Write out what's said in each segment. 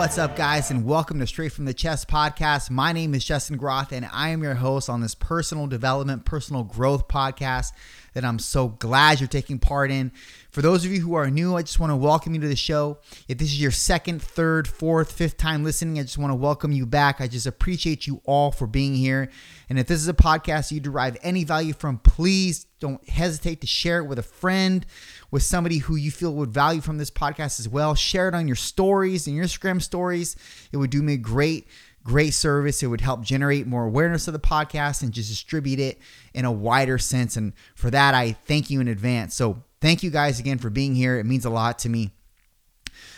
What's up, guys, and welcome to Straight from the Chest podcast. My name is Justin Groth, and I am your host on this personal development, personal growth podcast that I'm so glad you're taking part in. For those of you who are new, I just want to welcome you to the show. If this is your second, third, fourth, fifth time listening, I just want to welcome you back. I just appreciate you all for being here. And if this is a podcast you derive any value from, please don't hesitate to share it with a friend, with somebody who you feel would value from this podcast as well. Share it on your stories and your Instagram stories. It would do me great great service. It would help generate more awareness of the podcast and just distribute it in a wider sense. And for that, I thank you in advance. So, thank you guys again for being here. It means a lot to me.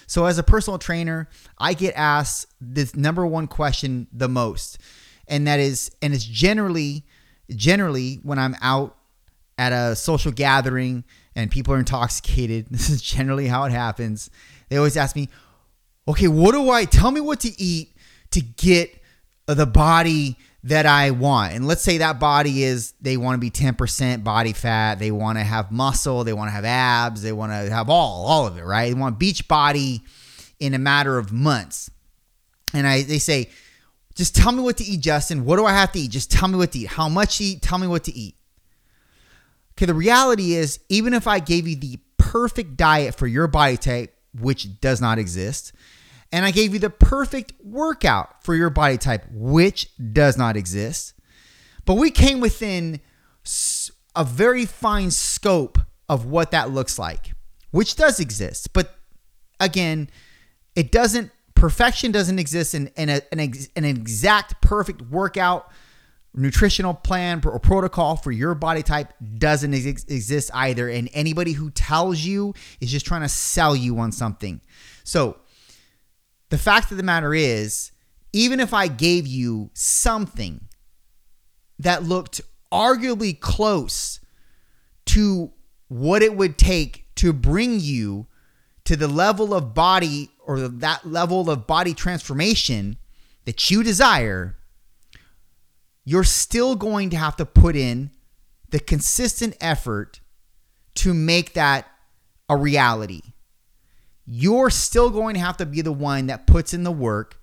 So, as a personal trainer, I get asked this number one question the most, and that is, and it's generally, generally when I'm out at a social gathering and people are intoxicated. This is generally how it happens. They always ask me, okay, what do I tell me what to eat to get the body that I want? And let's say that body is they want to be 10% body fat, they want to have muscle, they want to have abs, they want to have all, all of it, right? They want beach body in a matter of months. And I they say, just tell me what to eat, Justin. What do I have to eat? Just tell me what to eat. How much to eat? Tell me what to eat. Okay, the reality is, even if I gave you the perfect diet for your body type, which does not exist, and I gave you the perfect workout for your body type, which does not exist, but we came within a very fine scope of what that looks like, which does exist. But again, it doesn't, perfection doesn't exist in, in a, an, ex, an exact perfect workout nutritional plan or protocol for your body type doesn't ex- exist either. And anybody who tells you is just trying to sell you on something. So the fact of the matter is, even if I gave you something that looked arguably close to what it would take to bring you to the level of body or that level of body transformation that you desire, you're still going to have to put in the consistent effort to make that a reality. You're still going to have to be the one that puts in the work,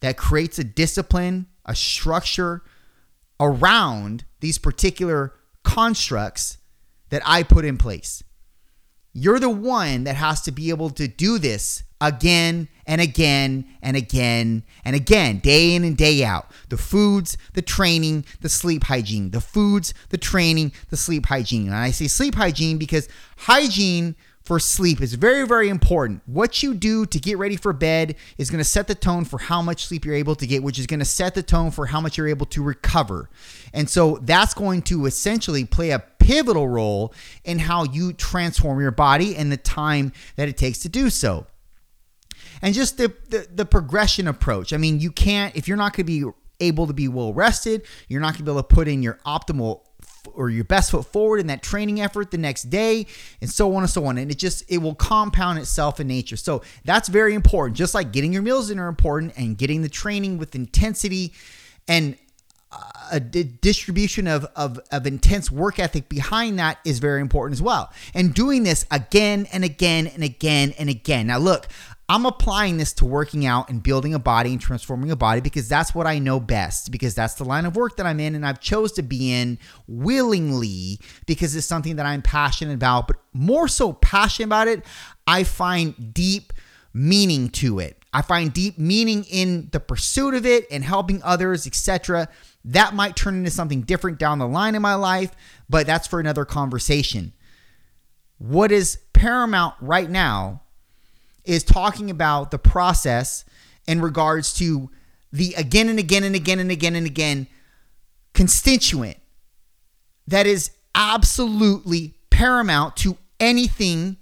that creates a discipline, a structure around these particular constructs that I put in place. You're the one that has to be able to do this again and again and again and again, day in and day out. The foods, the training, the sleep hygiene. The foods, the training, the sleep hygiene. And I say sleep hygiene because hygiene for sleep is very, very important. What you do to get ready for bed is going to set the tone for how much sleep you're able to get, which is going to set the tone for how much you're able to recover. And so that's going to essentially play a pivotal role in how you transform your body and the time that it takes to do so. And just the, the, the progression approach. I mean, you can't, if you're not going to be able to be well rested, you're not going to be able to put in your optimal or your best foot forward in that training effort the next day and so on and so on and it just it will compound itself in nature so that's very important just like getting your meals in are important and getting the training with intensity and uh, a distribution of, of, of intense work ethic behind that is very important as well. And doing this again and again and again and again. Now, look, I'm applying this to working out and building a body and transforming a body because that's what I know best because that's the line of work that I'm in and I've chose to be in willingly because it's something that I'm passionate about but more so passionate about it I find deep meaning to it. I find deep meaning in the pursuit of it and helping others, etc. That might turn into something different down the line in my life, but that's for another conversation. What is paramount right now is talking about the process in regards to the again and again and again and again and again constituent that is absolutely paramount to anything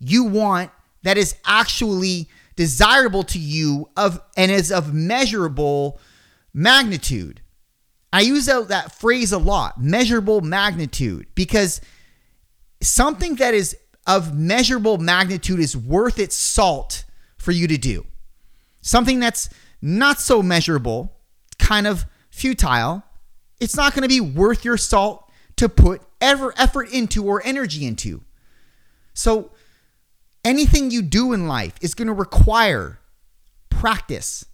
you want that is actually desirable to you of and is of measurable magnitude. I use that, that phrase a lot measurable magnitude because something that is of measurable magnitude is worth its salt for you to do. Something that's not so measurable, kind of futile, it's not going to be worth your salt to put ever effort into or energy into. So anything you do in life is going to require practice,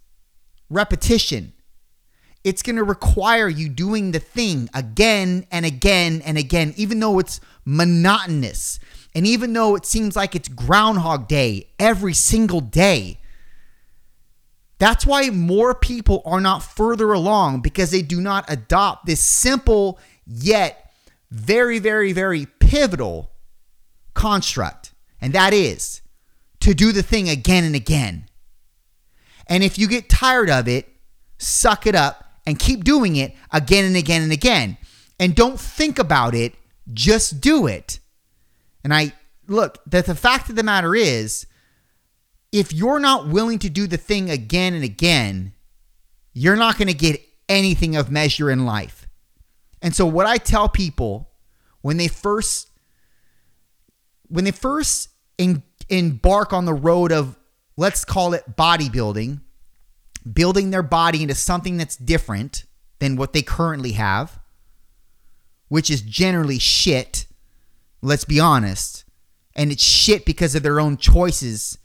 repetition. It's going to require you doing the thing again and again and again, even though it's monotonous. And even though it seems like it's Groundhog Day every single day, that's why more people are not further along because they do not adopt this simple yet very, very, very pivotal construct. And that is to do the thing again and again. And if you get tired of it, suck it up and keep doing it again and again and again. And don't think about it, just do it. And I look, that the fact of the matter is, if you're not willing to do the thing again and again, you're not going to get anything of measure in life. And so what I tell people when they first when they first embark on the road of let's call it bodybuilding, building their body into something that's different than what they currently have, which is generally shit, let's be honest. And it's shit because of their own choices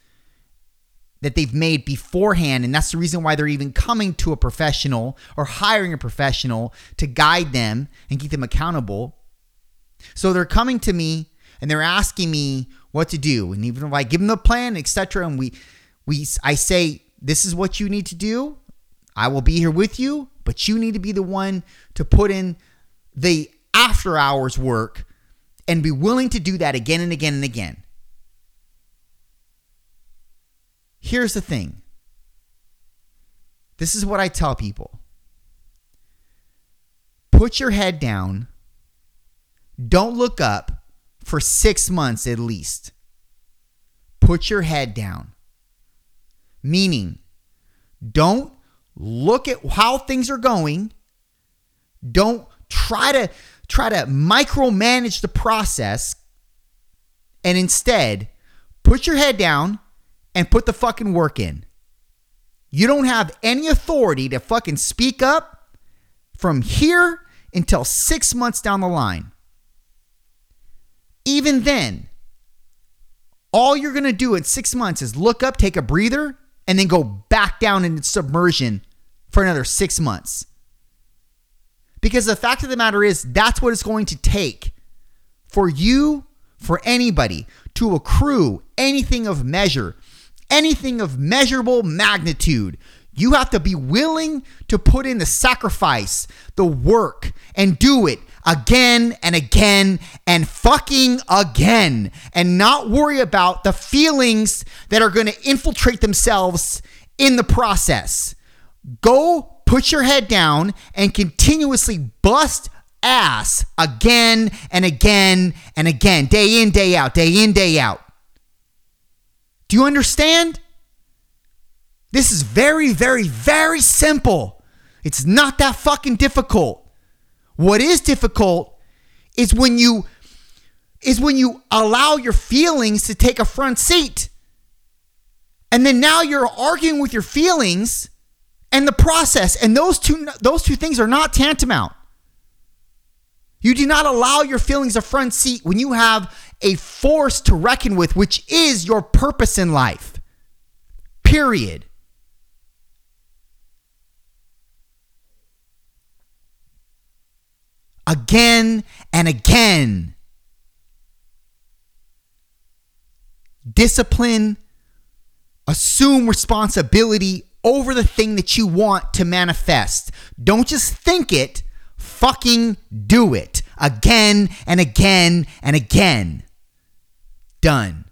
that they've made beforehand. And that's the reason why they're even coming to a professional or hiring a professional to guide them and keep them accountable. So they're coming to me and they're asking me what to do. And even if I give them the plan, etc., and we we I say, this is what you need to do. I will be here with you, but you need to be the one to put in the after hours work and be willing to do that again and again and again. Here's the thing this is what I tell people put your head down, don't look up for six months at least. Put your head down. Meaning, don't look at how things are going. Don't try to try to micromanage the process and instead put your head down and put the fucking work in. You don't have any authority to fucking speak up from here until 6 months down the line. Even then, all you're going to do in 6 months is look up, take a breather, and then go back down into submersion for another six months. Because the fact of the matter is, that's what it's going to take for you, for anybody to accrue anything of measure, anything of measurable magnitude. You have to be willing to put in the sacrifice, the work, and do it again and again and fucking again and not worry about the feelings that are going to infiltrate themselves in the process. Go put your head down and continuously bust ass again and again and again, day in, day out, day in, day out. Do you understand? This is very, very, very simple. It's not that fucking difficult. What is difficult is when you is when you allow your feelings to take a front seat. And then now you're arguing with your feelings and the process and those two those two things are not tantamount. You do not allow your feelings a front seat when you have a force to reckon with which is your purpose in life. Period. Again and again. Discipline, assume responsibility over the thing that you want to manifest. Don't just think it, fucking do it again and again and again. Done.